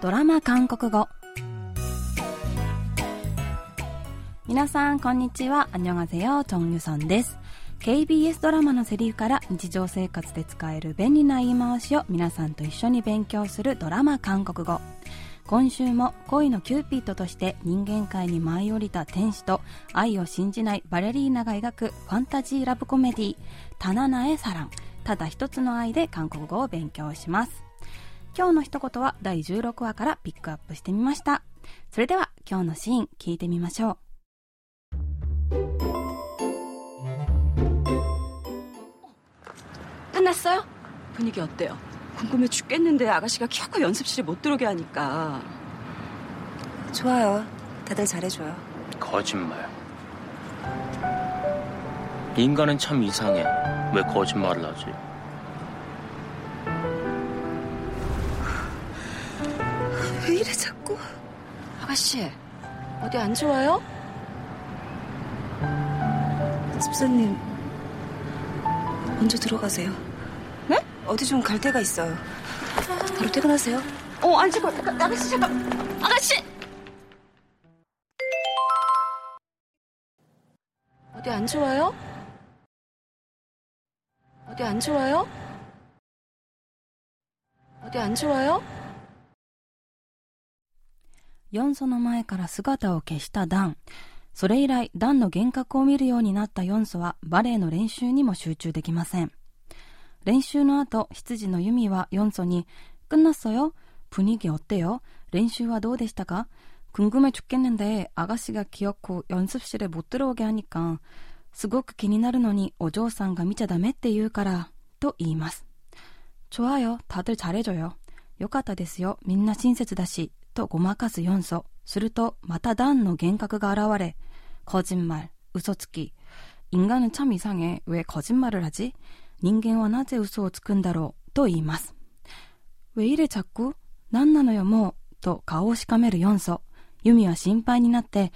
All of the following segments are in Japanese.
ドラマ韓国語。皆さんこんにちは。안녕하세요 チョンユソンです KBS ドラマのセリフから日常生活で使える便利な言い回しを皆さんと一緒に勉強するドラマ韓国語。今週も恋のキューピッドとして人間界に舞い降りた天使と愛を信じないバレリーナが描くファンタジーラブコメディー「단 하나의 사랑」ただ一つの愛で韓国語を勉強します。今日の一言は第16話からピックアップしてみましたそれでは今日のシーン聞いてみましょう 끝났어요? 분위기 어때요? 궁금해 죽겠는데 아가씨가 겨우 연습실에 못 들어오게 하니까 좋아요. 다들 잘해줘요. 거짓말. 인간은 참 이상해. 왜 거짓말을 하지? 왜 이래 자꾸? 아가씨 어디 안 좋아요? 집사님 먼저 들어가세요. 네? 어디 좀 갈 데가 있어요. 바로 퇴근하세요. 어 잠깐, 아가씨 잠깐 아가씨 어디 안 좋아요? 어디 안 좋아요? 어디 안 좋아요? ヨンソの前から姿を消したダン。それ以来、ダンの幻覚を見るようになったヨンソはバレエの練習にも集中できません。練習の後、執事のユミはヨンソに、끝났어요 분위기어때요練習はどうでしたか궁금해죽겠는데아가씨가기어코연습실에못들어오게하니까すごく気になるのにお嬢さんが見ちゃダメって言うから、と言います。좋아요다들잘해줘요よかったですよ。みんな親切だし。 とごまかすヨンソ。すると、またダンの幻覚が現れ、거짓말、嘘つき。인간은참이상해왜거짓말을하지人間はなぜ嘘をつくんだろうと言います。왜 이래 자꾸? 何なのよもう。と顔をしかめるヨンソ。ユミは心配になって、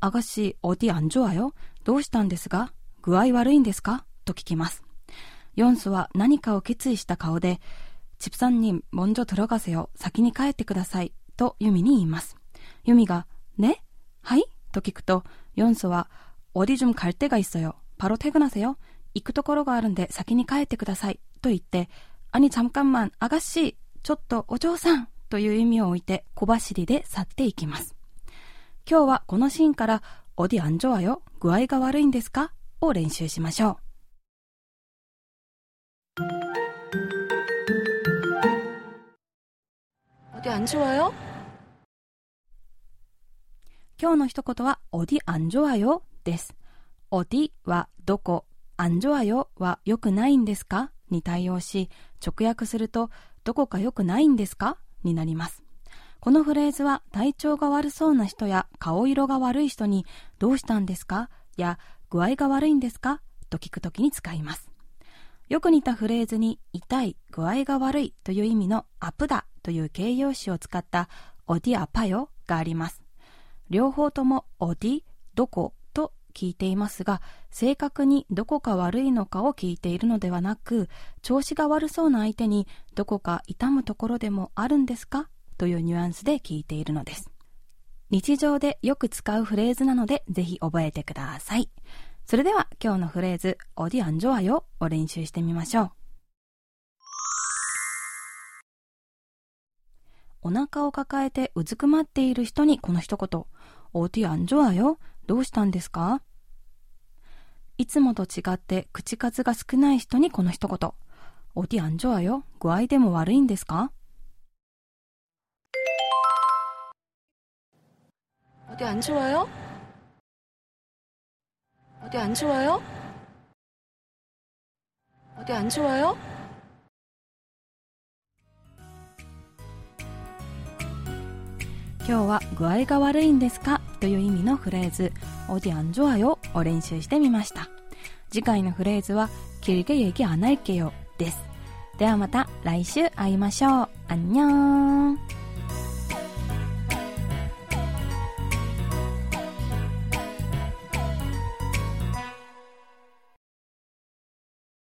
アガシ、어디안 좋아요? どうしたんですが具合悪いんですかと聞きます。ヨンソは何かを決意した顔で、집사님 먼저 들어가세요. 先に帰ってください。 とユミに言います。ユミが、ねはいと聞くと、ヨンソは、어디 좀 갈 데가 있어요. 바로 퇴근하세요. 行くところがあるんで先に帰ってください。と言って、아니 잠깐만アガシちょっとお嬢さんという意味を置いて小走りで去っていきます。今日はこのシーンから、어디안좋아요? 具合が悪いんですかを練習しましょう。 어디 안 좋아요? 今日の一言は、おディアンジョアよです。おディはどこ、アンジョアよは良くないんですか？に対応し、直訳すると、どこか良くないんですか？になります。このフレーズは体調が悪そうな人や顔色が悪い人にどうしたんですか？や具合が悪いんですか？と聞くときに使います。よく似たフレーズに痛い、具合が悪いという意味のアプダという形容詞を使ったオディアパよがあります。両方ともおィ、どこと聞いていますが、正確にどこか悪いのかを聞いているのではなく、調子が悪そうな相手にどこか痛むところでもあるんですか？というニュアンスで聞いているのです。日常でよく使うフレーズなので、ぜひ覚えてください。それでは今日のフレーズ、おィアンジョアよを練習してみましょう。お腹を抱えてうずくまっている人にこの一言、おティアンジョアよ、どうしたんですかいつもと違って口数が少ない人にこの一言、おティアンジョアよ、具合でも悪いんですかおティアンジョアよ。おティアンジョアよ。おティアンジョアよ。今日は具合が悪いんですかという意味のフレーズ、어디안좋아요を練習してみました。次回のフレーズは、길게얘기안할게요です。ではまた来週会いましょう。안녕